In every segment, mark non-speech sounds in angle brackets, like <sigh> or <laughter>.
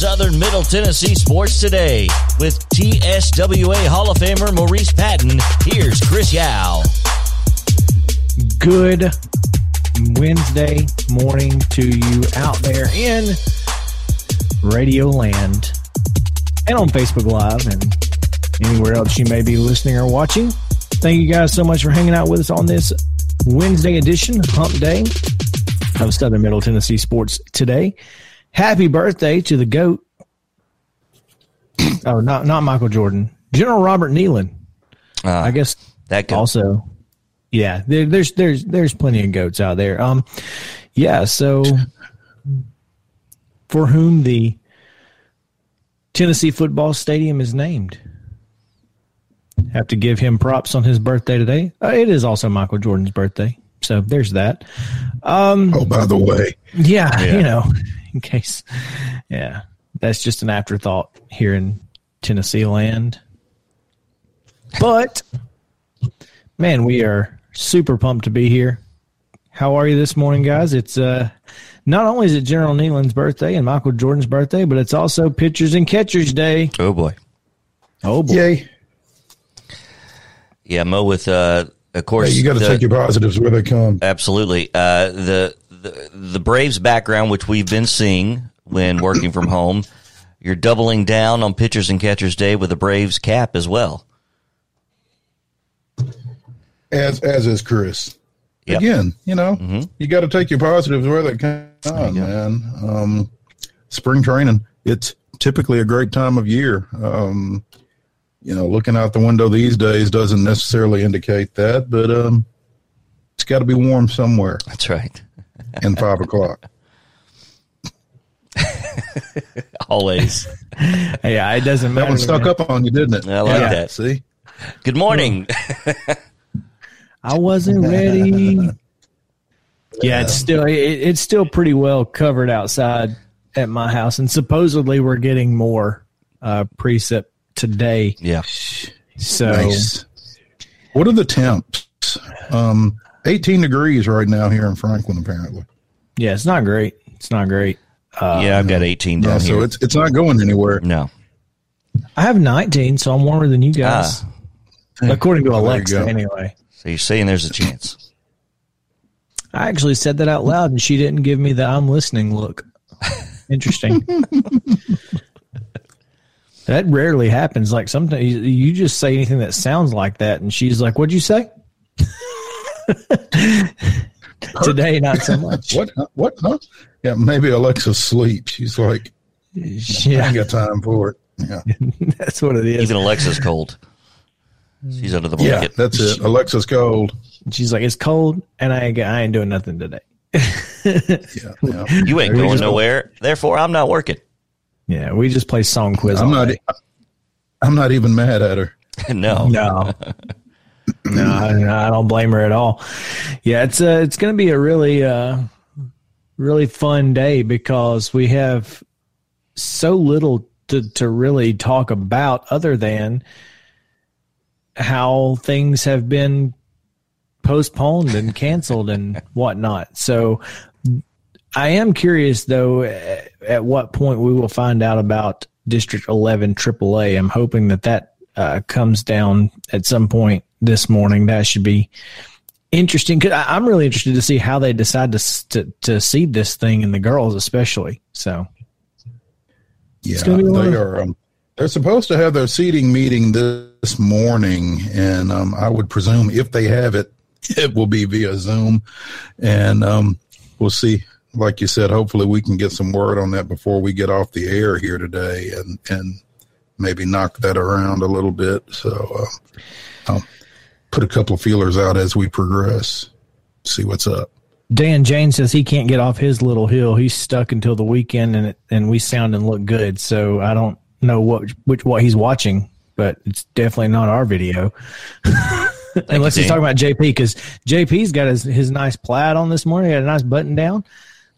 Southern Middle Tennessee Sports Today with TSWA Hall of Famer Maurice Patton. Here's Chris Yao. Good Wednesday morning to you out there in Radio Land and on Facebook Live and anywhere else you may be listening or watching. Thank you guys so much for hanging out with us on this Wednesday edition, Hump Day of Southern Middle Tennessee Sports Today. Happy birthday to the GOAT. oh, not not Michael Jordan. General Robert Neyland. Uh, I guess that goes. also yeah there, there's there's there's plenty of goats out there um yeah so for whom the tennessee football stadium is named have to give him props on his birthday today uh, it is also michael jordan's birthday so there's that um Oh, by the way, yeah, Yeah. you know <laughs> in case yeah that's just an afterthought here in tennessee land but man we are super pumped to be here how are you this morning guys it's uh not only is it general Neyland's birthday and michael jordan's birthday but it's also pitchers and catchers day Oh, boy. oh boy yay. Yeah, Mo, with, uh, of course. Hey, you got to take your positives where they come. Absolutely. Uh, the, the the Braves background, which we've been seeing when working from home, you're doubling down on pitchers and catchers day with the Braves cap as well. As as is Chris. Yep. Again, you know, you got to take your positives where they come, man. Um, spring training, it's typically a great time of year. Um, you know, looking out the window these days doesn't necessarily indicate that, but um, it's got to be warm somewhere That's right. In five o'clock. <laughs> Always. yeah it doesn't matter That one stuck up on you, didn't it? I like Yeah. that. See, Good morning. <laughs> I wasn't ready. <laughs> Yeah, it's still it, it's still pretty well covered outside at my house, and supposedly we're getting more uh, precip today. yeah. So nice. What are the temps? Um, 18 degrees right now here in Franklin, apparently. yeah, it's not great. It's not great. Uh, yeah, I've got 18 down Yeah, so here. it's it's not going anywhere. no. I have 19, so I'm warmer than you guys, according to Well, Alexa. Anyway, So you're saying there's a chance. I actually said that out loud, and she didn't give me the "I'm listening" look. <laughs> Interesting. that rarely happens. Like sometimes you- you just say anything that sounds like that, and she's like, "What'd you say?" <laughs> Today, not so much. What? What? Huh? Yeah, maybe Alexa asleep. She's like, I Yeah, ain't got time for it. Yeah, <laughs> that's what it is. Even Alexa's cold. She's under the blanket. yeah, that's it. Alexa's cold. She's like, "It's cold, and I ain't, I ain't doing nothing today." <laughs> Yeah, yeah. You ain't We going just- nowhere. Therefore, I'm not working. Yeah, we just play song quiz. I'm not. day. I'm not even mad at her. no. No. No, I, I, don't blame her at all. Yeah, it's uh, it's going to be a really uh, really fun day because we have so little to to really talk about other than how things have been postponed and canceled and <laughs> whatnot. So I am curious though at what point we will find out about District 11 AAA. I'm hoping that that uh, comes down at some point this morning. That should be interesting. Cause I'm really interested to see how they decide to, to, to seed this thing in the girls, especially. So, yeah, they are. Um, they're supposed to have their seating meeting this morning, and um, I would presume if they have it, <laughs> it will be via Zoom, and um, we'll see. Like you said, hopefully we can get some word on that before we get off the air here today, and and maybe knock that around a little bit. So uh, I'll put a couple of feelers out as we progress, see what's up. Dan Jane says he can't get off his little hill. He's stuck until the weekend, and it, and we sound and look good. So I don't know what which what he's watching, but it's definitely not our video. <laughs> Unless he's talking about JP, because JP's got his, his nice plaid on this morning. He had a nice button down,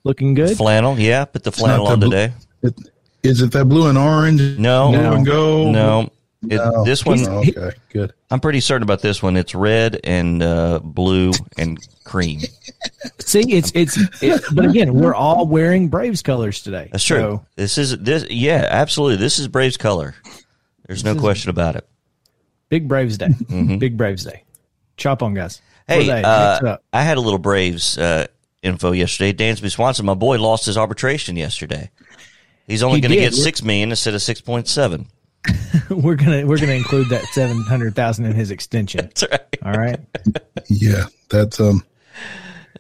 looking good. Flannel, yeah. Put the flannel on today. It, is it that blue and orange? No, blue no, and gold. No, it, no. This one, oh, okay, good. I'm pretty certain about this one. It's red and uh, blue and cream. <laughs> See, it's it's, it, but again, we're all wearing Braves colors today. That's true. So. This is this, yeah, absolutely. This is Braves color. There's no question about it. Big Braves Day. Mm-hmm. Big Braves Day. Chop on, guys. Hey, uh, I had a little Braves uh, info yesterday. Dansby Swanson, my boy, lost his arbitration yesterday. He's only he going to get six million instead of six point seven. <laughs> we're gonna we're gonna include that seven hundred thousand in his extension. That's right. All right. Yeah, that's um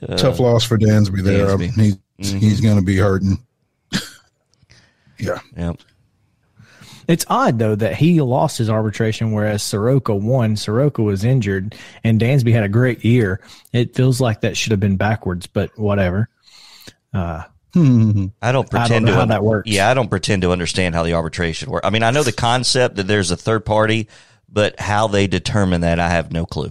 uh, tough loss for Dansby there. Dansby. Um, he's mm-hmm. he's gonna be hurting. <laughs> yeah. Yep. It's odd though that he lost his arbitration, whereas Soroka won. Soroka was injured, and Dansby had a great year. It feels like that should have been backwards, but whatever. Uh, <laughs> I don't pretend I don't to how that works. Yeah, I don't pretend to understand how the arbitration works. I mean, I know the concept that there's a third party, but how they determine that, I have no clue.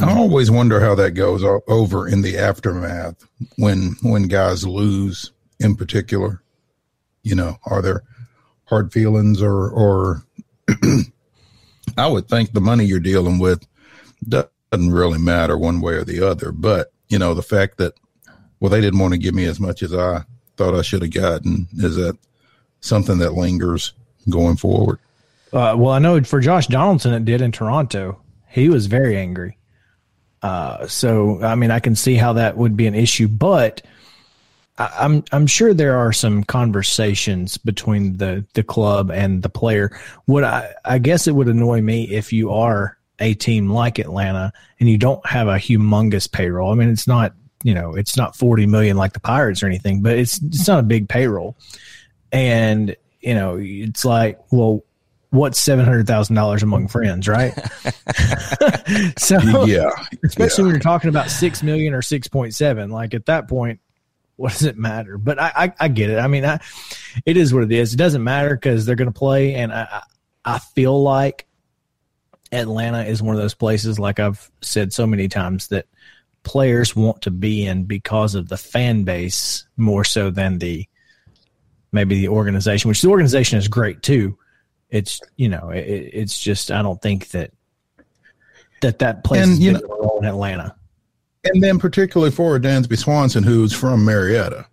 I always wonder how that goes over in the aftermath when when guys lose, in particular. You know, are there hard feelings or or <clears throat> I would think the money you're dealing with doesn't really matter one way or the other. But you know, the fact that well, they didn't want to give me as much as I thought I should have gotten. Is that something that lingers going forward? Uh, well, I know for Josh Donaldson, it did in Toronto. He was very angry. Uh, so, I mean, I can see how that would be an issue, but I, I'm I'm sure there are some conversations between the the club and the player. Would I? I guess it would annoy me if you are a team like Atlanta and you don't have a humongous payroll. I mean, it's not you know, it's not 40 million like the Pirates or anything, but it's it's not a big payroll. And, you know, it's like, well, what's seven hundred thousand dollars among friends, right? <laughs> so yeah, especially yeah. when you're talking about six million or six point seven, like at that point, what does it matter? But I, I, I get it. I mean, I, it is what it is. It doesn't matter because they're going to play, and I, I feel like Atlanta is one of those places, like I've said so many times, that players want to be in because of the fan base more so than the maybe the organization, which the organization is great too. It's you know it, it's just I don't think that that that plays and, you know, role in Atlanta. And then particularly for Dansby Swanson, who's from Marietta,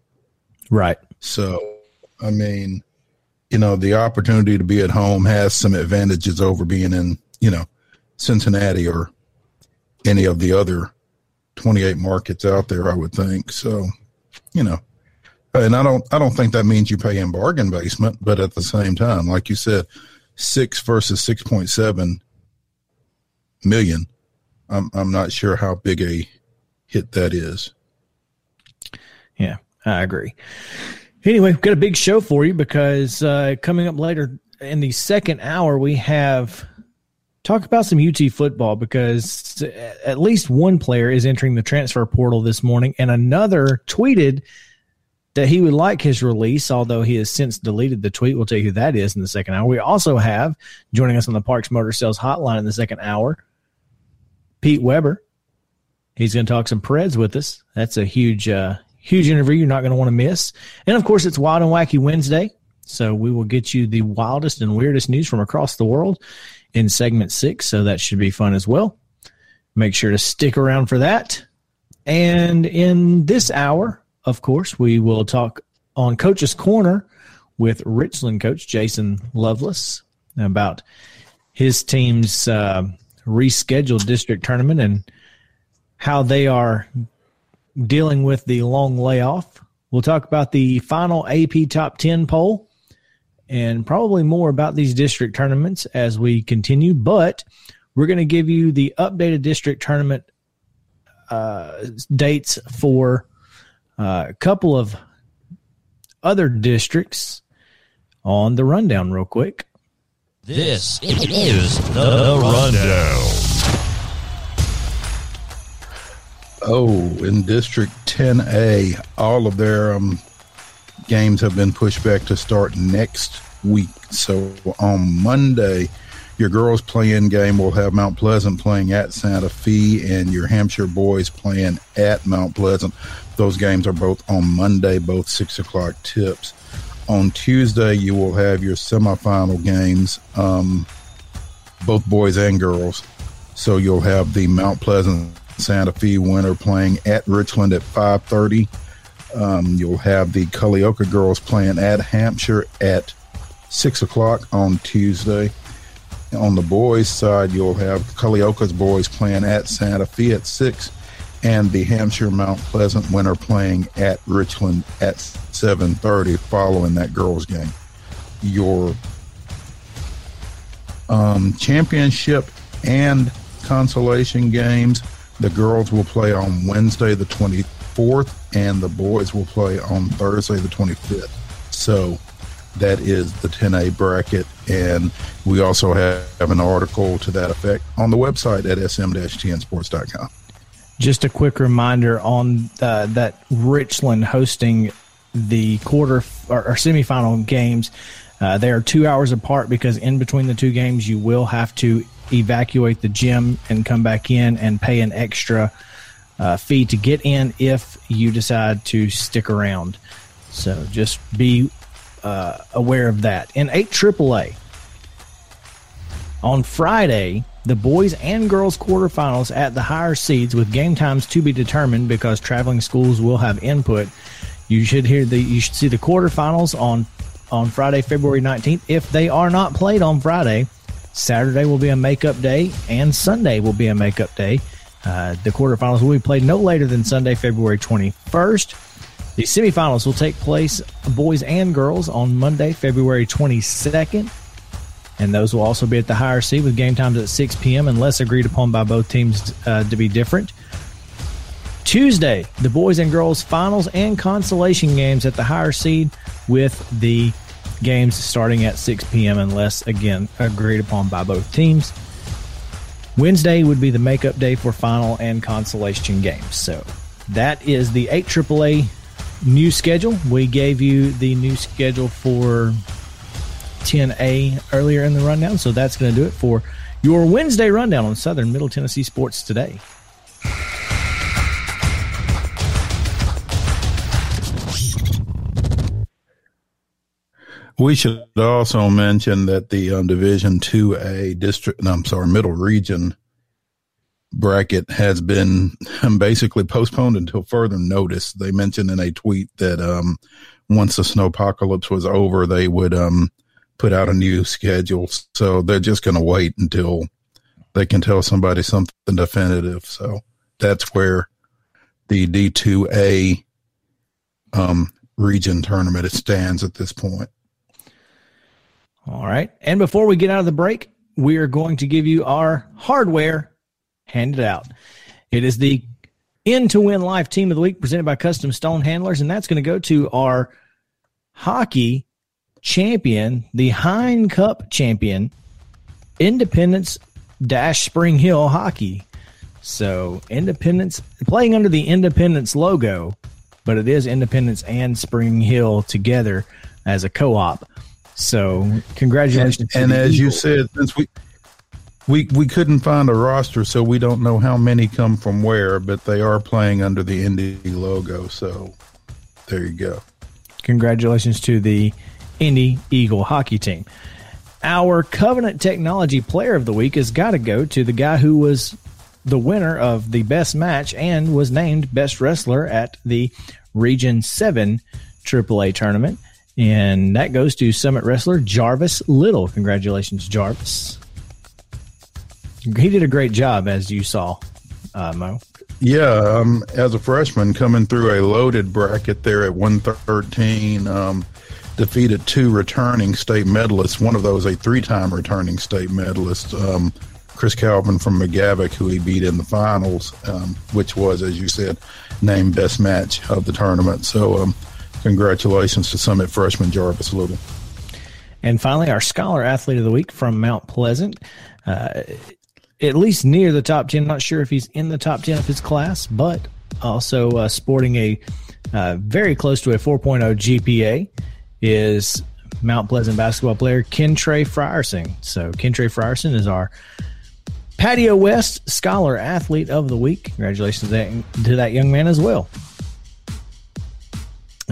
right? So I mean, you know, the opportunity to be at home has some advantages over being in you know Cincinnati or any of the other 28 markets out there, I would think. So, you know, and I don't, I don't think that means you pay in bargain basement, but at the same time, like you said, six versus 6.7 million. I'm, I'm not sure how big a hit that is. Yeah, I agree. Anyway, we've got a big show for you because uh, coming up later in the second hour, we have talk about some UT football because at least one player is entering the transfer portal this morning, and another tweeted that he would like his release, although he has since deleted the tweet. We'll tell you who that is in the second hour. We also have joining us on the Parks Motor Sales Hotline in the second hour Pete Weber. He's going to talk some Preds with us. That's a huge, uh, huge interview you're not going to want to miss. And of course, it's Wild and Wacky Wednesday. So we will get you the wildest and weirdest news from across the world in segment six. So that should be fun as well. Make sure to stick around for that. And in this hour, of course, we will talk on Coach's Corner with Richland coach Jason Lovelace about his team's uh, rescheduled district tournament and how they are dealing with the long layoff. We'll talk about the final AP Top 10 poll and probably more about these district tournaments as we continue. But we're going to give you the updated district tournament uh, dates for uh, a couple of other districts on the rundown, real quick. This is the rundown. Oh, in District 10A, all of their um, games have been pushed back to start next week. So on Monday, your girls playing game will have Mount Pleasant playing at Santa Fe and your Hampshire boys playing at Mount Pleasant. Those games are both on Monday, both six o'clock tips. On Tuesday, you will have your semifinal games, um, both boys and girls. So you'll have the Mount Pleasant Santa Fe winner playing at Richland at 5:30. Um, you'll have the Culleoka girls playing at Hampshire at six o'clock on Tuesday. On the boys' side, you'll have Culleoka's boys playing at Santa Fe at six, and the Hampshire Mount Pleasant winner playing at Richland at seven thirty. Following that girls' game, your um, championship and consolation games. The girls will play on Wednesday, the 24th, and the boys will play on Thursday, the 25th. So that is the 10A bracket. And we also have, an article to that effect on the website at sm-tnsports.com. Just a quick reminder on uh, that Richland hosting the quarter or, or semifinal games. Uh, they are two hours apart because in between the two games, you will have to evacuate the gym and come back in and pay an extra uh, fee to get in if you decide to stick around. So just be uh, aware of that. In 8 AAA, on Friday, the boys and girls quarterfinals at the higher seeds with game times to be determined because traveling schools will have input. You should hear the you should see the quarterfinals on on Friday, February 19th. If they are not played on Friday, Saturday will be a makeup day and Sunday will be a makeup day. Uh, the quarterfinals will be played no later than Sunday, February 21st. The semifinals will take place, boys and girls, on Monday, February 22nd. And those will also be at the higher seed with game times at 6 p.m. unless agreed upon by both teams uh, to be different. Tuesday, the boys and girls finals and consolation games at the higher seed with the games starting at 6 p.m. unless again agreed upon by both teams. Wednesday would be the makeup day for final and consolation games. So that is the 8 AAA new schedule. We gave you the new schedule for 10A earlier in the rundown, so that's going to do it for your Wednesday rundown on Southern Middle Tennessee Sports today. We should also mention that the um, Division Two A district, no, I'm sorry, Middle Region bracket has been basically postponed until further notice. They mentioned in a tweet that um, once the snow apocalypse was over, they would um, put out a new schedule. So they're just going to wait until they can tell somebody something definitive. So that's where the D2A um, region tournament stands at this point. All right. And before we get out of the break, we are going to give you our hardware handed out. It is the In to Win Life Team of the Week presented by Custom Stone Handlers, and that's going to go to our hockey champion, the Hein Cup champion, Independence Dash Spring Hill Hockey. So Independence playing under the Independence logo, but it is Independence and Spring Hill together as a co-op. So congratulations. And, and as you said, since we we we couldn't find a roster, so we don't know how many come from where, but they are playing under the Indy logo. So there you go. Congratulations to the Indy Eagle hockey team. Our Covenant Technology Player of the Week has got to go to the guy who was the winner of the best match and was named best wrestler at the Region 7 AAA tournament. And that goes to Summit Wrestler Jarvis Little. Congratulations, Jarvis. He did a great job, as you saw, uh, Mo. Yeah, um, as a freshman coming through a loaded bracket there at 113, um, defeated two returning state medalists. One of those a three-time returning state medalist, um, Chris Calvin from McGavock, who he beat in the finals, um, which was, as you said, named best match of the tournament. So, um, congratulations to Summit freshman Jarvis Little. And finally, our scholar athlete of the week from Mount Pleasant. Uh, at least near the top 10. Not sure if he's in the top 10 of his class, but also uh, sporting a uh, very close to a 4.0 GPA is Mount Pleasant basketball player Kentrey Frierson. So Kentrey Frierson is our Patio West Scholar Athlete of the Week. Congratulations to that, to that young man as well.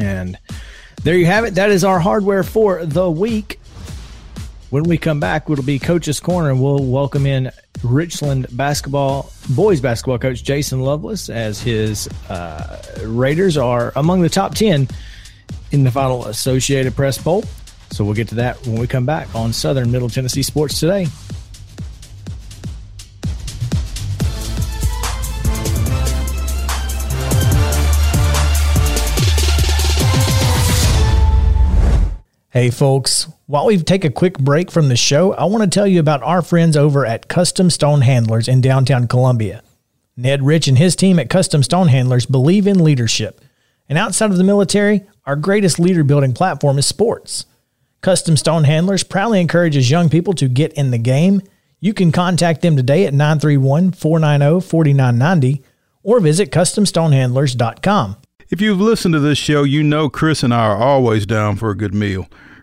And there you have it. That is our hardware for the week. When we come back, it'll be Coach's Corner, and we'll welcome in Richland basketball boys basketball coach Jason Lovelace as his uh, Raiders are among the top ten in the final Associated Press poll. So we'll get to that when we come back on Southern Middle Tennessee Sports today. Hey, folks. While we take a quick break from the show, I want to tell you about our friends over at Custom Stone Handlers in downtown Columbia. Ned Rich and his team at Custom Stone Handlers believe in leadership. And outside of the military, our greatest leader building platform is sports. Custom Stone Handlers proudly encourages young people to get in the game. You can contact them today at 931 490 4990 or visit CustomStonehandlers.com. If you've listened to this show, you know Chris and I are always down for a good meal.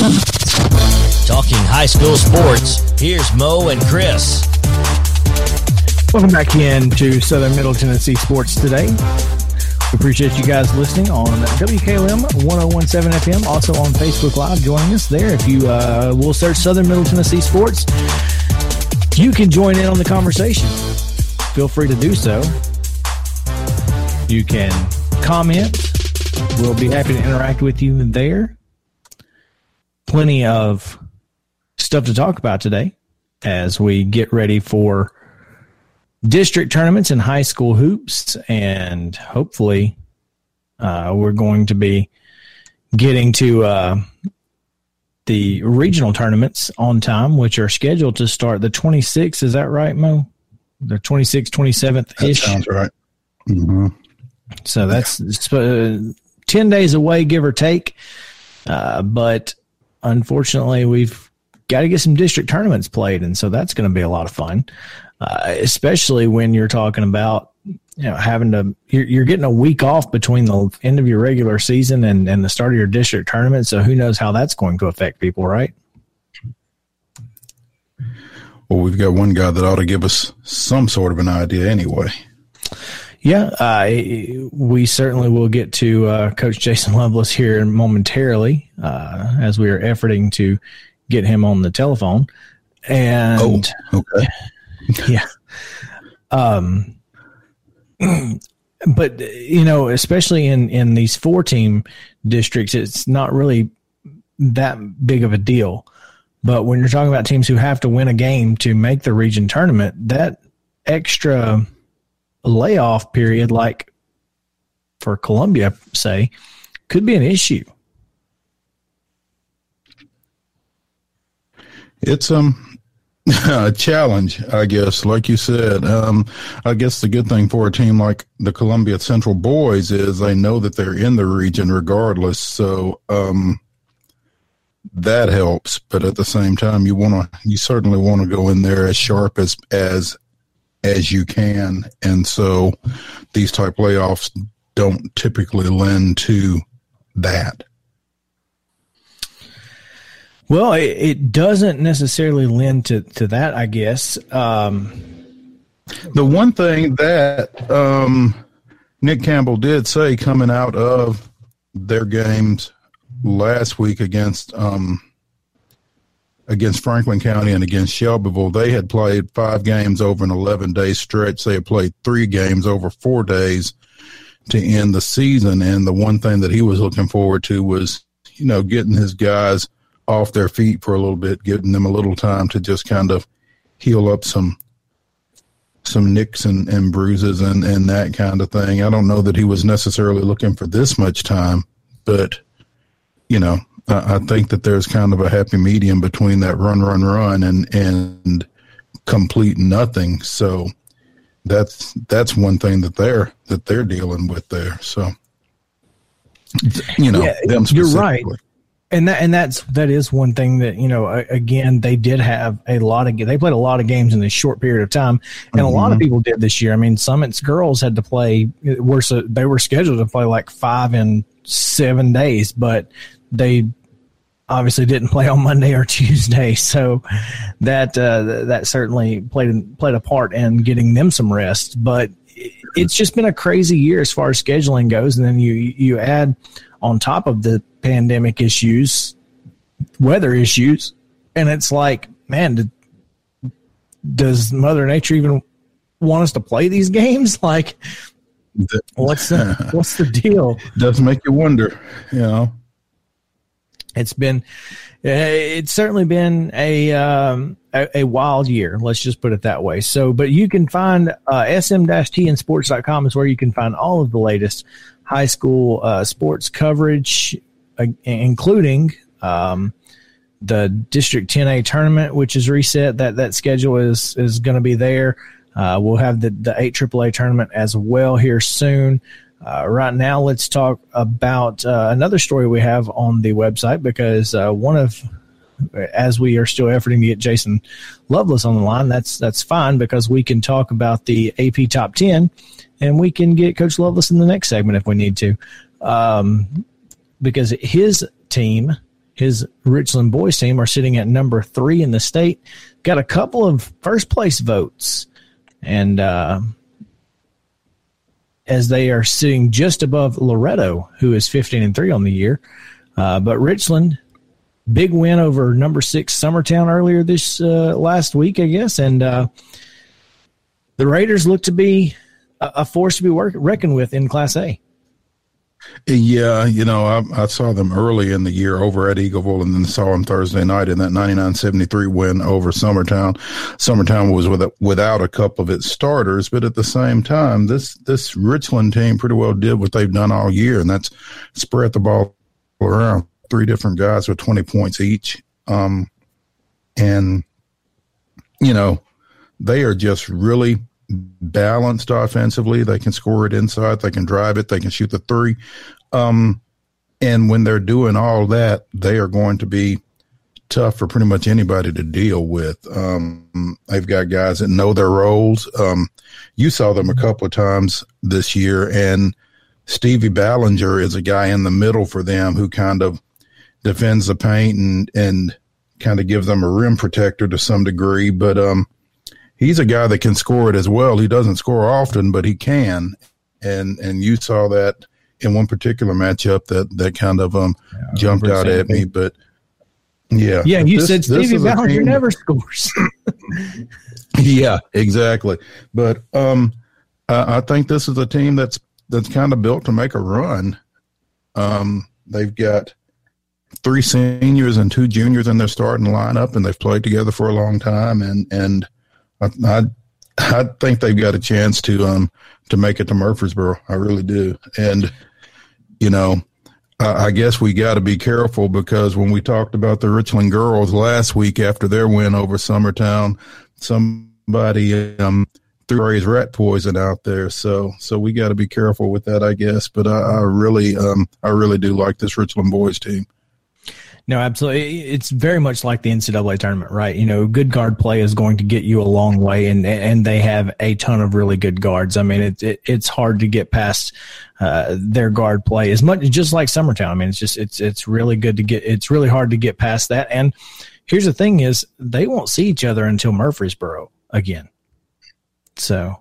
Talking high school sports, here's Mo and Chris. Welcome back in to Southern Middle Tennessee Sports today. We appreciate you guys listening on WKOM 1017 FM, also on Facebook Live, joining us there. If you uh, will search Southern Middle Tennessee Sports, you can join in on the conversation. Feel free to do so. You can comment. We'll be happy to interact with you there. Plenty of stuff to talk about today as we get ready for district tournaments and high school hoops, and hopefully, uh, we're going to be getting to uh, the regional tournaments on time, which are scheduled to start the 26th. Is that right, Mo? The 26th, 27th That ish. sounds right. hmm So that's uh, 10 days away, give or take. Uh, but unfortunately, we've got to get some district tournaments played. And so that's going to be a lot of fun, uh, especially when you're talking about, you know, having to, you're, you're getting a week off between the end of your regular season and, and the start of your district tournament. So who knows how that's going to affect people, right? Well, we've got one guy that ought to give us some sort of an idea anyway. Yeah, uh, we certainly will get to uh, Coach Jason Lovelace here momentarily uh, as we are efforting to get him on the telephone. And Oh, okay. <laughs> yeah, um, <clears throat> but you know, especially in in these four team districts, it's not really that big of a deal. But when you're talking about teams who have to win a game to make the region tournament, that extra layoff period, like for Columbia, say, could be an issue. It's um <laughs> a challenge, I guess. Like you said, um, I guess the good thing for a team like the Columbia Central Boys is they know that they're in the region regardless. So um, that helps. But at the same time, you want to, you certainly want to go in there as sharp as as as you can. And so these type layoffs don't typically lend to that. Well, it, it, doesn't necessarily lend to, to that, I guess. Um, the one thing that um, Nick Campbell did say coming out of their games last week against um, against Franklin County and against Shelbyville, they had played five games over an 11 day stretch. They had played three games over four days to end the season. And the one thing that he was looking forward to was, you know, getting his guys – off their feet for a little bit, giving them a little time to just kind of heal up some some nicks and, and bruises and, and that kind of thing. I don't know that he was necessarily looking for this much time, but you know, I, think that there's kind of a happy medium between that run, run, run and and complete nothing. So that's that's one thing that they're that they're dealing with there. So you know, yeah, you're right and that and that's that is one thing that you know again they did have a lot of they played a lot of games in this short period of time and mm-hmm. a lot of mm-hmm. people did this year i mean summit's girls had to play were so they were scheduled to play like five in seven days but they obviously didn't play on monday or <laughs> tuesday so that uh, that certainly played played a part in getting them some rest but it's just been a crazy year as far as scheduling goes and then you you add on top of the pandemic issues, weather issues, and it's like, man, did, does Mother Nature even want us to play these <laughs> games? Like, what's the what's the deal? <laughs> Does make you wonder, you know. It's been, eh, it's certainly been a, um, a, a wild year. Let's just put it that way. So, but you can find uh, sm-tnsports.com is where you can find all of the latest high school uh, sports coverage, uh, including um, the District 10A tournament, which is reset. That that schedule is is going to be there. Uh, we'll have the the eight AAA tournament as well here soon. Uh, right now, let's talk about uh, another story we have on the website because uh, one of as we are still efforting to get Jason Lovelace on the line, that's that's fine because we can talk about the AP Top Ten and we can get Coach Lovelace in the next segment if we need to, um, because his team, his Richland boys team, are sitting at number three in the state. Got a couple of first place votes, and uh, as they are sitting just above Loretto, who is fifteen and three on the year. Uh, but Richland, big win over number six Summertown earlier this uh, last week, I guess, and uh, the Raiders look to be a force to be work, reckoned with in Class A. Yeah, you know, I, I, saw them early in the year over at Eagleville and then saw them Thursday night in that 99-73 win over Summertown. Summertown was with, without a couple of its starters, but at the same time, this, this Richland team pretty well did what they've done all year, and that's spread the ball around. Three different guys with 20 points each. Um, and, you know, they are just really balanced offensively. They can score it inside. They can drive it. They can shoot the three. Um, and when they're doing all that, they are going to be tough for pretty much anybody to deal with. Um, they've got guys that know their roles. Um, you saw them a couple of times this year, and Stevie Ballinger is a guy in the middle for them who kind of defends the paint and and kind of gives them a rim protector to some degree. But um, he's a guy that can score it as well. He doesn't score often, but he can. And and you saw that in one particular matchup that that kind of um yeah, jumped out at me. But yeah, yeah, you this, said Stevie Ballinger never scores. <laughs> yeah, exactly. But um, I, I think this is a team that's that's kind of built to make a run. Um, they've got three seniors and two juniors in their starting lineup, and they've played together for a long time. And and I I, I think they've got a chance to um to make it to Murfreesboro. I really do. And you know, I, I guess we got to be careful because when we talked about the Richland girls last week after their win over Summertown, somebody um threw rat poison out there. So so we got to be careful with that, I guess. But I, I really um I really do like this Richland boys team. No, absolutely. It's very much like the NCAA tournament, right? You know, good guard play is going to get you a long way, and and they have a ton of really good guards. I mean, it, it it's hard to get past uh, their guard play as much just like Summertown. I mean, it's just it's it's really good to get. It's really hard to get past that. And here's the thing: is they won't see each other until Murfreesboro again. So,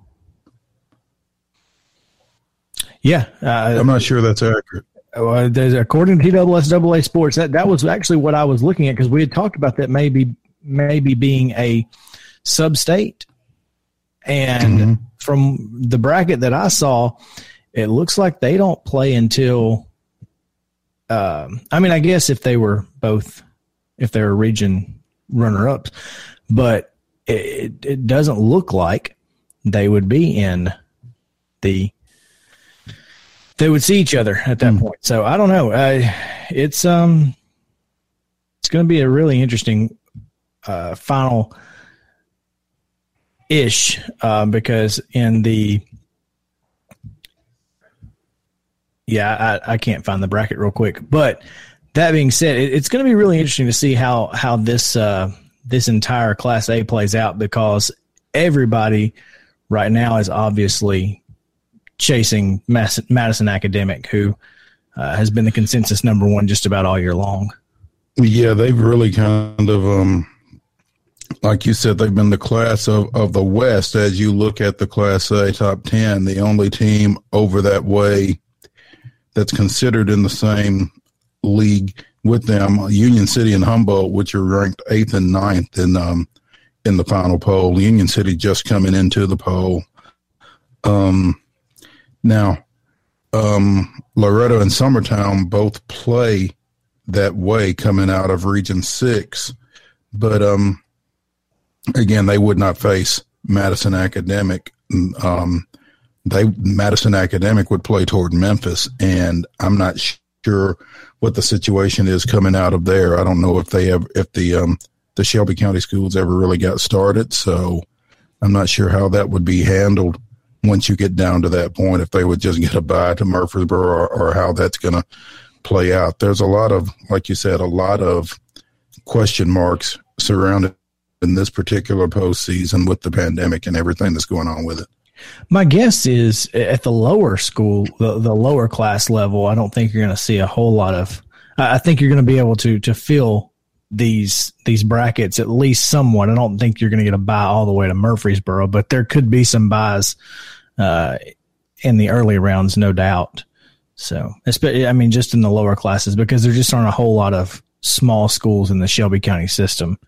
yeah, uh, I'm not sure that's accurate. Uh, according to TSSAA Sports, that that was actually what I was looking at because we had talked about that maybe maybe being a sub state, and mm-hmm. from the bracket that I saw, it looks like they don't play until. Um, I mean, I guess if they were both, if they're region runner ups, but it, it doesn't look like they would be in the they would see each other at that mm. point. So I don't know. Uh, it's um, it's going to be a really interesting uh, final ish uh, because in the yeah, I, I can't find the bracket real quick, but that being said, it, it's going to be really interesting to see how how this uh, this entire Class A plays out because everybody right now is obviously chasing Madison Academic, who uh, has been the consensus number one just about all year long. Yeah, they've really kind of, um, like you said, they've been the class of, of the West. As you look at the Class A top 10, the only team over that way that's considered in the same league with them, Union City and Humboldt, which are ranked eighth and ninth in um, in the final poll. Union City just coming into the poll. Um, now, um, Loretto and Summertown both play that way coming out of Region Six, but um, again, they would not face Madison Academic. Um, they Madison Academic would play toward Memphis, and I'm not sure what the situation is coming out of there. I don't know if they have if the um, the Shelby County schools ever really got started, so I'm not sure how that would be handled once you get down to that point, if they would just get a bye to Murfreesboro or, or how that's going to play out. There's a lot of, like you said, a lot of question marks surrounding in this particular postseason with the pandemic and everything that's going on with it. My guess is at the lower school, the, the lower class level, I don't think you're going to see a whole lot of. I think you're going to be able to to fill these these brackets at least somewhat. I don't think you're going to get a buy all the way to Murfreesboro, but there could be some buys uh, in the early rounds, no doubt. So, I mean, just in the lower classes because there just aren't a whole lot of small schools in the Shelby County system.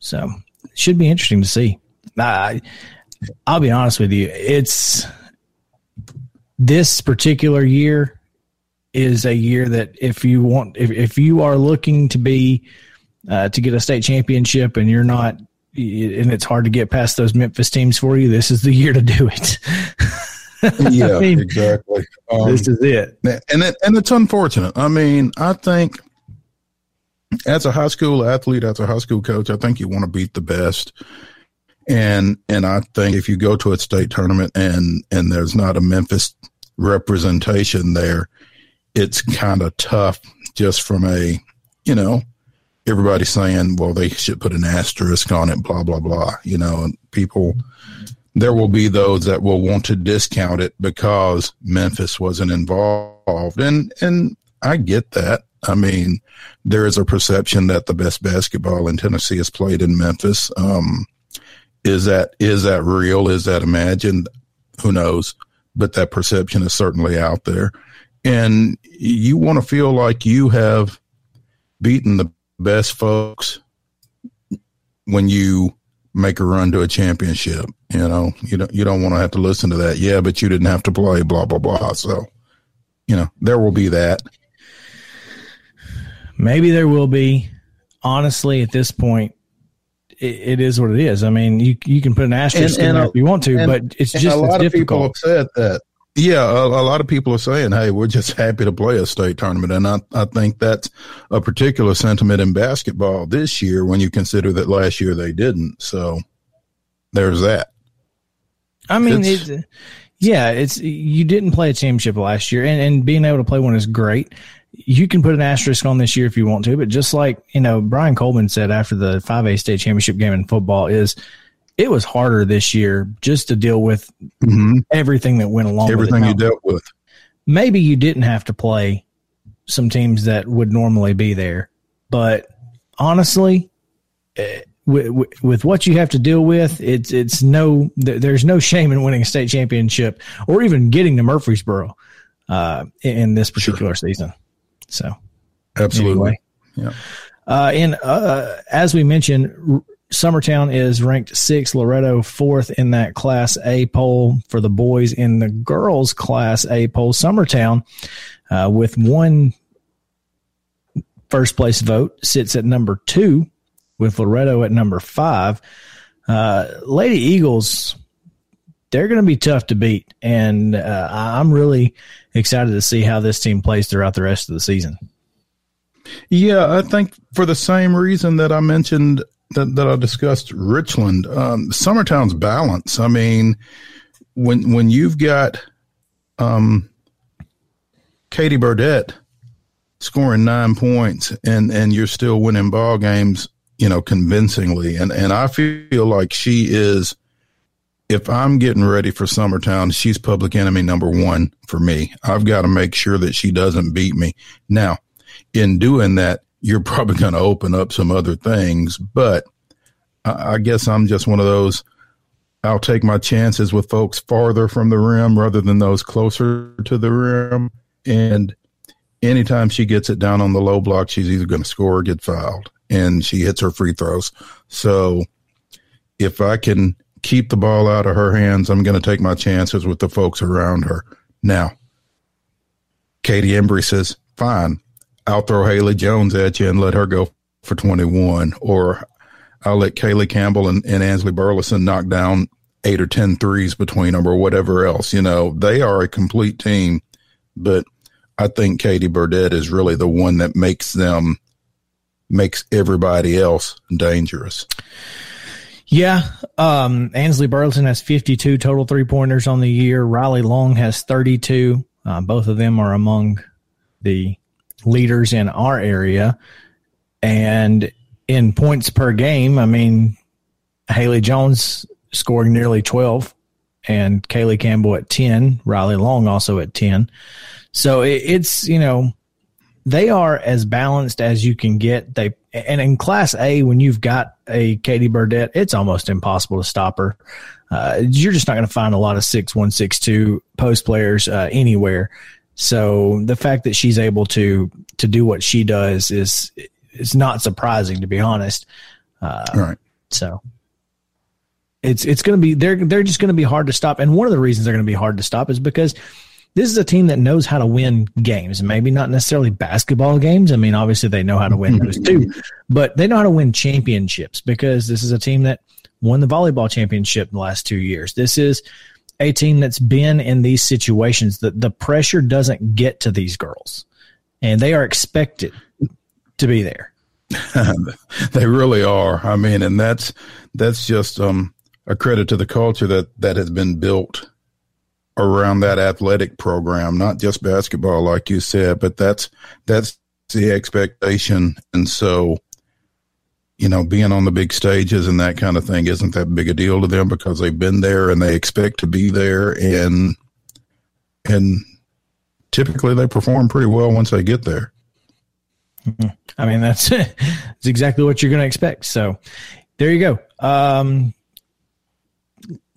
So, it should be interesting to see. I, I'll be honest with you, it's this particular year is a year that if you want, if, if you are looking to be, uh, to get a state championship and you're not, and it's hard to get past those Memphis teams for you, this is the year to do it. <laughs> yeah, I mean, exactly. Um, this is it. And it, and it's unfortunate. I mean, I think as a high school athlete, as a high school coach, I think you want to beat the best. And and I think if you go to a state tournament and and there's not a Memphis representation there, it's kind of tough just from a, you know, everybody saying, well, they should put an asterisk on it, blah, blah, blah. You know, and people, there will be those that will want to discount it because Memphis wasn't involved. And, and I get that. I mean, there is a perception that the best basketball in Tennessee is played in Memphis. Um, is that, is that real? Is that imagined? Who knows? But that perception is certainly out there and you want to feel like you have beaten the best folks when you make a run to a championship. You know, you don't you don't want to have to listen to that. Yeah, but you didn't have to play. Blah blah blah. So, you know, there will be that. Maybe there will be. Honestly, at this point, it, it is what it is. I mean, you you can put an asterisk and, and in there if you want to, and, but it's just a lot of people have said that. Yeah, a, a, lot of people are saying, "Hey, we're just <laughs> happy to play a state tournament," and I I think that's a particular sentiment in basketball this year when you consider that last year they didn't. So there's that. I mean, it's, it, yeah, it's you didn't play a championship last year, and and being able to play one is great you can put an asterisk on this year if you want to, but just like, you know, Brian Coleman said after the 5A state championship game in football is it was harder this year just to deal with mm-hmm. everything that went along everything you dealt with. Maybe you didn't have to play some teams that would normally be there, but honestly, uh, with, with, what you have to deal with, it's it's no there's no shame in winning a state championship or even getting to Murfreesboro uh, in this particular sure. season. So, absolutely. Anyway. Yeah. Uh, and uh, as we mentioned, Summertown is ranked sixth, Loretto fourth in that Class A poll for the boys. In the girls' Class A poll, Summertown, uh, with one first place vote, sits at number two, with Loretto at number five. Uh, Lady Eagles, they're going to be tough to beat, and uh, I'm really excited to see how this team plays throughout the rest of the season. Yeah, I think for the same reason that I mentioned that, that I discussed Richland, um, Summertown's balance. I mean, when when you've got um, Katie Burdett scoring nine points and and you're still winning ball games, you know, convincingly, and and I feel like she is if I'm getting ready for Summertown, she's public enemy number one for me. I've got to make sure that she doesn't beat me. Now, in doing that, you're probably going to open up some other things, but I, I guess I'm just one of those. I'll take my chances with folks farther from the rim rather than those closer to the rim. And anytime she gets it down on the low block, she's either going to score or get fouled, and she hits her free throws. So if I can keep the ball out of her hands. I'm going to take my chances with the folks around her. Now, Katie Embry says, fine, I'll throw Haley Jones at you and let her go for 21. Or I'll let Kaylee Campbell and, and Ansley Burleson knock down eight or ten threes between them or whatever else. You know, they are a complete team, but I think Katie Burdett is really the one that makes them, makes everybody else dangerous. Yeah. Um, Ansley Burleson has 52 total three pointers on the year. Riley Long has 32. Uh, both of them are among the leaders in our area. And in points per game, I mean, Haley Jones scoring nearly 12 and Kaylee Campbell at 10, Riley Long also at 10. So it, it's, you know, they are as balanced as you can get. They and in Class A, when you've got a Katie Burdett, it's almost impossible to stop her. Uh, you're just not going to find a lot of six one six two post players uh, anywhere. So the fact that she's able to to do what she does is is not surprising, to be honest. Uh, right. So it's it's going to be they're they're just going to be hard to stop. And one of the reasons they're going to be hard to stop is because this is a team that knows how to win games. Maybe not necessarily basketball games. I mean, obviously they know how to win those too, <laughs> but they know how to win championships because this is a team that won the volleyball championship in the last two years. This is a team that's been in these situations that the pressure doesn't get to these girls and they are expected to be there. <laughs> they really are. I mean, and that's, that's just, um, a credit to the culture that, that has been built around that athletic program, not just basketball, like you said, but that's that's the expectation. And so, you know, being on the big stages and that kind of thing isn't that big a deal to them because they've been there and they expect to be there and and typically they perform pretty well once they get there. Mm-hmm. I mean, that's <laughs> that's exactly what you're going to expect. So, there you go. Um,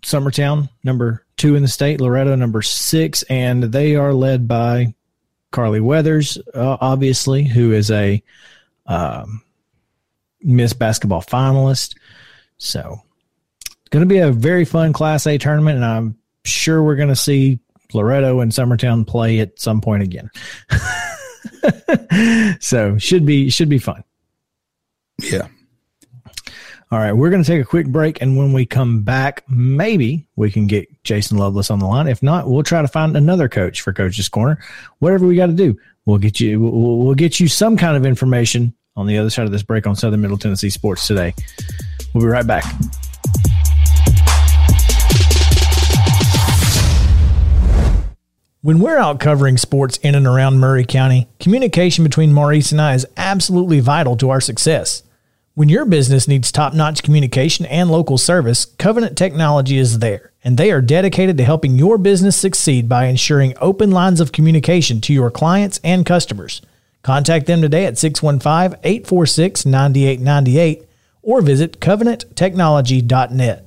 Summertown, number two in the state, Loretto number six, and they are led by Carly Weathers, uh, obviously, who is a um, Miss Basketball finalist. So it's going to be a very fun Class A tournament, and I'm sure we're going to see Loretto and Summertown play at some point again. <laughs> so should be should be fun. Yeah. All right, we're going to take a quick break, and when we come back, maybe we can get Jason Lovelace on the line. If not, we'll try to find another coach for Coach's Corner. Whatever we got to do, we'll get you. We'll, we'll get you some kind of information on the other side of this break on Southern Middle Tennessee Sports today. We'll be right back. When we're out covering sports in and around Maury County, communication between Maurice and I is absolutely vital to our success. When your business needs top notch communication and local service, Covenant Technology is there, and they are dedicated to helping your business succeed by ensuring open lines of communication to your clients and customers. Contact them today at 615 846 9898 or visit covenanttechnology.net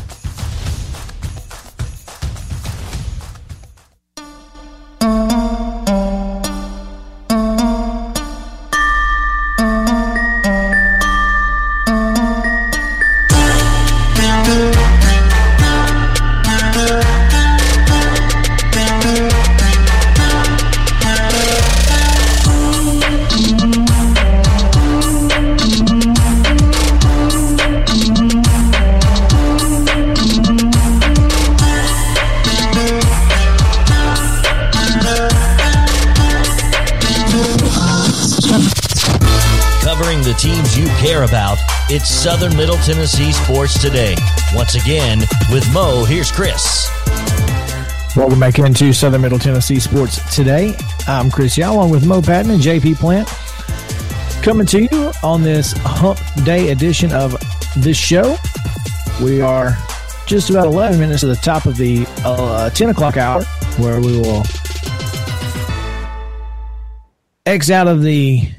Tennessee Sports Today. Once again, with Mo, here's Chris. Welcome back into Southern Middle Tennessee Sports Today. I'm Chris Yow along with Mo Patton and JP Plant. Coming to you on this Hump Day edition of this show. We are just about 11 minutes to the top of the uh, 10 o'clock hour where we will X out of the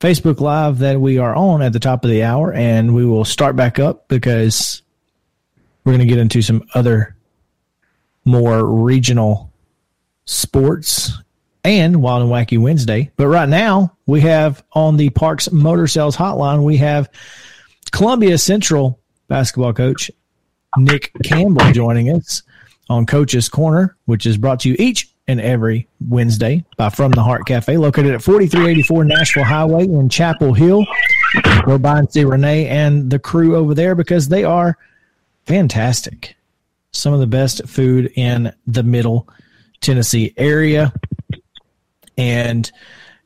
Facebook Live that we are on at the top of the hour, and we will start back up because we're going to get into some other more regional sports and Wild and Wacky Wednesday. But right now, we have on the Parks Motor Sales Hotline, we have Columbia Central basketball coach Nick Campbell joining us on Coach's Corner, which is brought to you each and every Wednesday by From the Heart Cafe, located at 4384 Nashville Highway in Chapel Hill. Go by and see Renee and the crew over there because they are fantastic. Some of the best food in the middle Tennessee area. And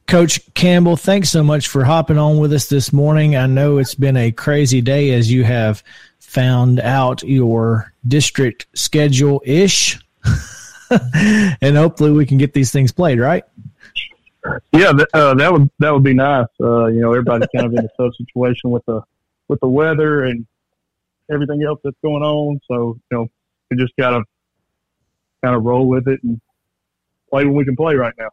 Coach Campbell, thanks so much for hopping on with us this morning. I know it's been a crazy day as you have found out your district schedule ish. <laughs> <laughs> and hopefully we can get these things played, right? Yeah, uh, that would that would be nice. Uh, you know, everybody's kind of in a tough situation with the with the weather and everything else that's going on. So you know, we just gotta kind of roll with it and play when we can play right now.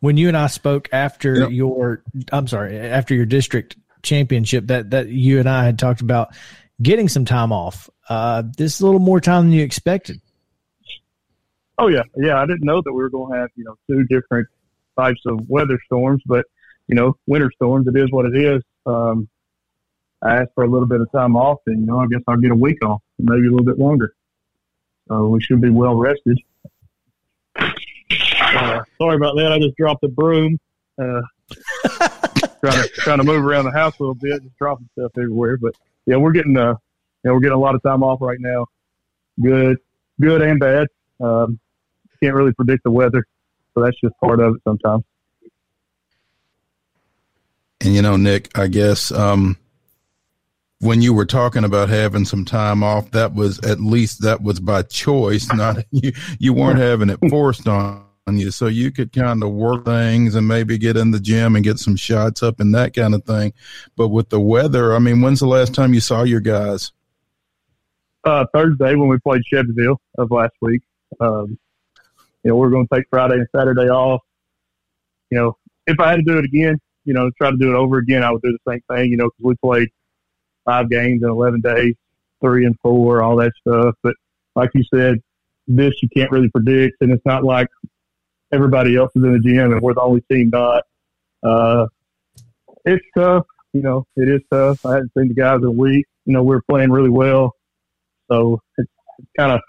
When you and I spoke after yep. your, I'm sorry, after your district championship, that that you and I had talked about getting some time off. Uh, this is a little more time than you expected. Oh yeah, yeah. I didn't know that we were going to have you know two different types of weather storms, but you know, winter storms. It is what it is. Um, I asked for a little bit of time off, and you know, I guess I'll get a week off, maybe a little bit longer. So we should be well rested. Uh, sorry about that. I just dropped the broom. Uh, <laughs> trying to trying to move around the house a little bit, just dropping stuff everywhere. But yeah, we're getting uh, you know, we're getting a lot of time off right now. Good, good and bad. Um, can't really predict the weather, so that's just part of it sometimes. And you know, Nick, I guess um, when you were talking about having some time off, that was at least that was by choice, <laughs> not you. You weren't having it forced on you, so you could kind of work things and maybe get in the gym and get some shots up and that kind of thing. But with the weather, I mean, when's the last time you saw your guys? Uh, Thursday when we played Shelbyville of last week. Um, you know, we're going to take Friday and Saturday off. You know, if I had to do it again, you know, try to do it over again, I would do the same thing, you know, because we played five games in 11 days, three and four, all that stuff. But like you said, this you can't really predict, and it's not like everybody else is in the gym and we're the only team not. Uh, it's tough, you know, it is tough. I hadn't seen the guys in a week. You know, we are playing really well. So it's, it's kind of,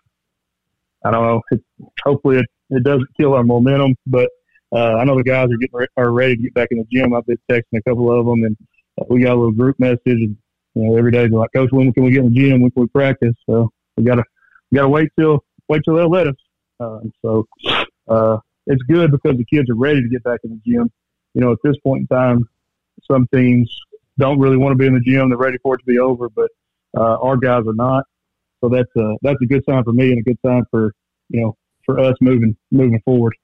I don't know, it's, hopefully it, it doesn't kill our momentum, but uh, I know the guys are getting re- are ready to get back in the gym. I've been texting a couple of them, and uh, we got a little group message. And, you know, every day they're like, "Coach, when can we get in the gym? When can we practice?" So we gotta we gotta wait till wait till they'll let us. Um, so uh, it's good because the kids are ready to get back in the gym. You know, at this point in time, some teams don't really want to be in the gym; they're ready for it to be over. But uh, our guys are not. So that's a that's a good sign for me and a good sign for you know for us moving moving forward.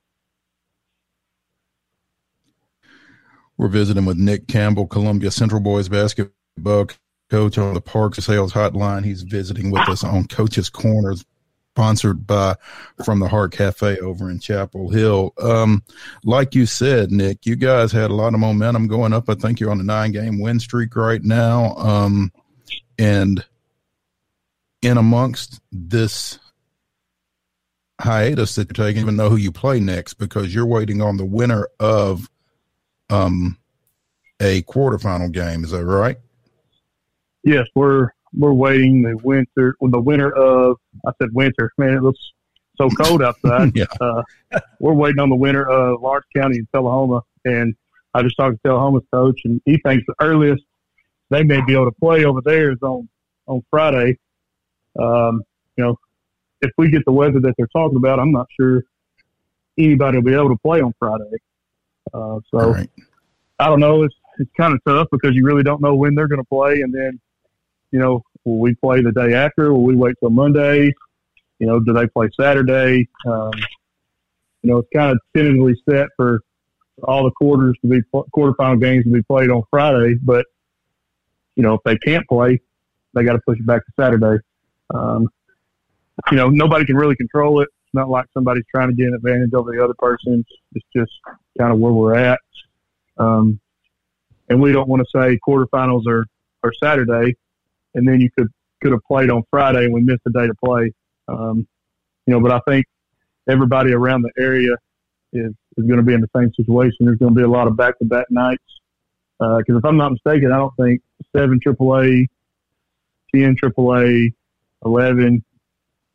We're visiting with Nick Campbell, Columbia Central Boys basketball coach on the Parks Sales Hotline. He's visiting with us on Coach's Corners, sponsored by from the Heart Cafe over in Chapel Hill. Um, like you said, Nick, you guys had a lot of momentum going up. I think you're on a nine game win streak right now. Um, and in amongst this hiatus that you're taking, even know who you play next because you're waiting on the winner of um, a quarterfinal game. Is that right? Yes, we're we're waiting the winter. The winter of I said winter. Man, it looks so cold outside. <laughs> yeah. Uh, we're waiting on the winter of Lawrence County in Tullahoma, and I just talked to Tullahoma's coach, and he thinks the earliest they may be able to play over there is on on Friday. Um, you know, if we get the weather that they're talking about, I'm not sure anybody will be able to play on Friday. Uh, so right. I don't know. It's it's kind of tough because you really don't know when they're going to play, and then you know, will we play the day after? Will we wait till Monday? You know, do they play Saturday? Um, you know, it's kind of tentatively set for all the quarters to be quarterfinal games to be played on Friday, but you know, if they can't play, they got to push it back to Saturday. Um, you know, nobody can really control it. It's not like somebody's trying to get an advantage over the other person. It's just kind of where we're at. Um, and we don't want to say quarterfinals are, are Saturday, and then you could could have played on Friday and we missed a day to play. Um, you know, but I think everybody around the area is is going to be in the same situation. There's going to be a lot of back to back nights because uh, if I'm not mistaken, I don't think seven AAA, ten AAA, eleven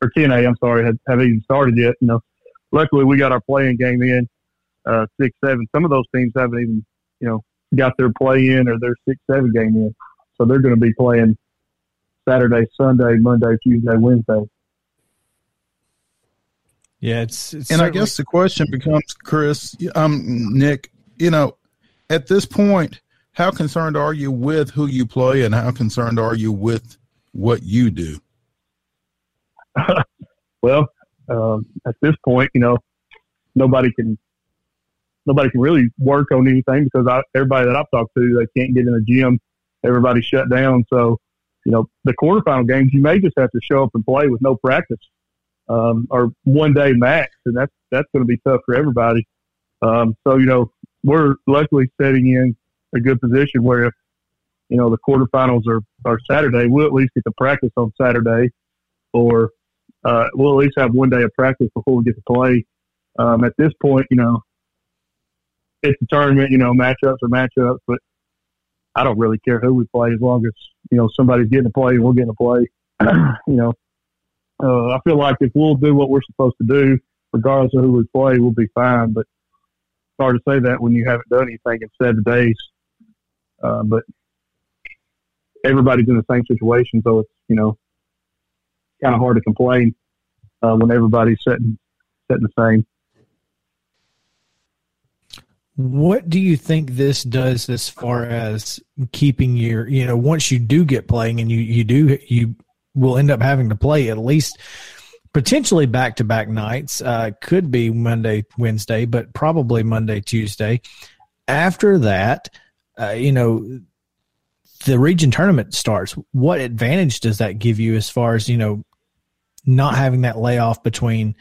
or ten A. I'm sorry, have, have even started yet. You know, luckily we got our playing game in uh, six seven. Some of those teams haven't even you know got their play in or their six seven game in, so they're going to be playing Saturday, Sunday, Monday, Tuesday, Wednesday. Yeah, it's, it's and certainly- I guess the question becomes, Chris, um, Nick, you know, at this point, how concerned are you with who you play, and how concerned are you with what you do? <laughs> well, um, at this point, you know, nobody can nobody can really work on anything because I, everybody that I've talked to, they can't get in the gym. Everybody's shut down, so you know, the quarterfinal games, you may just have to show up and play with no practice um, or one day max, and that's that's going to be tough for everybody. Um, so you know, we're luckily setting in a good position where if you know the quarterfinals are are Saturday, we'll at least get to practice on Saturday, or uh, we'll at least have one day of practice before we get to play. Um, at this point, you know, it's a tournament. You know, matchups are matchups, but I don't really care who we play as long as you know somebody's getting to play and we're getting to play. <clears throat> you know, uh, I feel like if we'll do what we're supposed to do, regardless of who we play, we'll be fine. But it's hard to say that when you haven't done anything in seven days. Uh, but everybody's in the same situation, so it's you know kind of hard to complain. uh, when everybody's sitting setting the same. What do you think this does as far as keeping your, you know, once you do get playing and you, you do, you will end up having to play at least potentially back to back nights. Uh, could be Monday, Wednesday, but probably Monday, Tuesday. After that, uh, you know, the region tournament starts. What advantage does that give you as far as, you know, not having that layoff between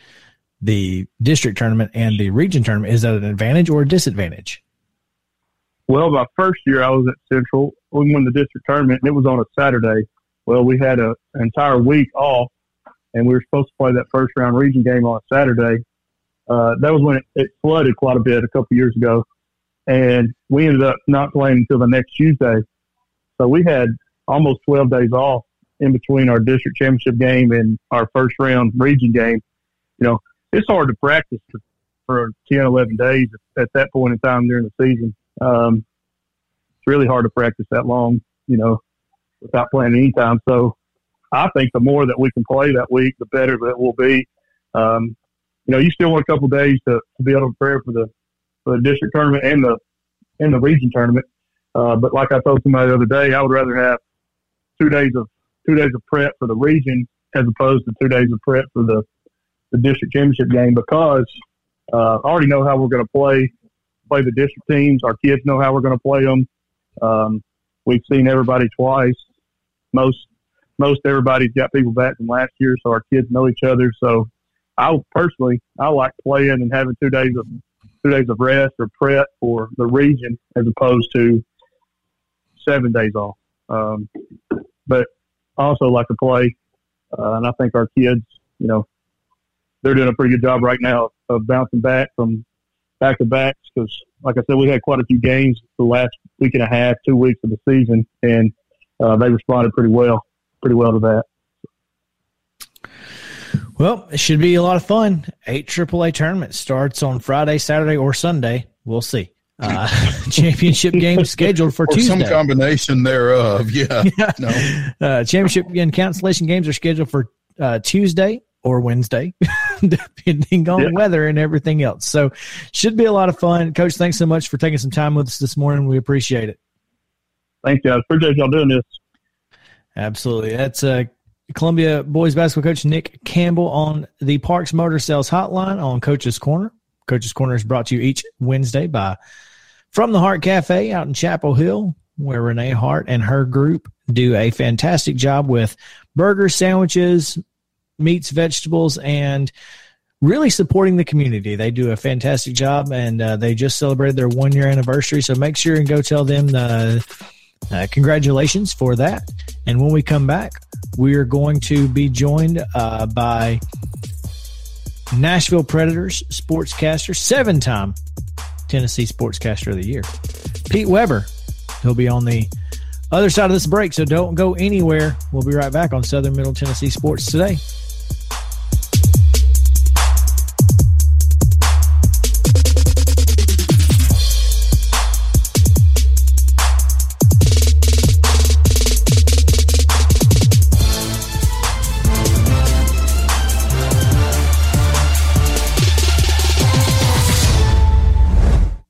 the district tournament and the region tournament? Is that an advantage or a disadvantage? Well, my first year I was at Central. We won the district tournament, and it was on a Saturday. Well, we had a, an entire week off, and we were supposed to play that first round region game on a Saturday. Uh, that was when it, it, flooded quite a bit a couple years ago, and we ended up not playing until the next Tuesday. So we had almost 12 days off in between our district championship game and our first round region game. You know, it's hard to practice for, for 10, 11 days at that point in time during the season. Um, it's really hard to practice that long, you know, without playing any time. So I think the more that we can play that week, the better that will be. Um, you know, you still want a couple days to, to be able to prepare for the for the district tournament and the and the region tournament. Uh, but like I told somebody the other day, I would rather have two days of two days of prep for the region as opposed to two days of prep for the the district championship game because uh, I already know how we're going to play play the district teams. Our kids know how we're going to play them. Um, we've seen everybody twice. Most most everybody's got people back from last year, so our kids know each other. So I personally I like playing and having two days of two days of rest or prep for the region as opposed to seven days off. Um, but also like to play, uh, and I think our kids, you know, they're doing a pretty good job right now of bouncing back from back to backs because, like I said, we had quite a few games the last week and a half, two weeks of the season, and uh, they responded pretty well, pretty well to that. Well, it should be a lot of fun. Eight AAA tournament starts on Friday, Saturday, or Sunday. We'll see. Uh, <laughs> championship game scheduled for or Tuesday. Some combination thereof. Yeah. <laughs> yeah. No. Uh, championship and cancellation games are scheduled for uh, Tuesday or Wednesday, <laughs> depending on yeah. weather and everything else. So, should be a lot of fun. Coach, thanks so much for taking some time with us this morning. We appreciate it. Thank you. I appreciate y'all doing this. Absolutely. That's uh, Columbia boys basketball coach Nick Campbell on the Parks Motor Sales Hotline on Coach's Corner. Coach's Corner is brought to you each Wednesday by From the Heart Cafe out in Chapel Hill, where Renee Hart and her group do a fantastic job with burgers, sandwiches, meats, vegetables, and really supporting the community. They do a fantastic job, and uh, they just celebrated their one year anniversary. So make sure and go tell them the, uh, congratulations for that. And when we come back, we are going to be joined uh, by Nashville Predators sportscaster, seven time Tennessee Sportscaster of the Year, Pete Weber. He'll be on the other side of this break, so don't go anywhere. We'll be right back on Southern Middle Tennessee Sports today.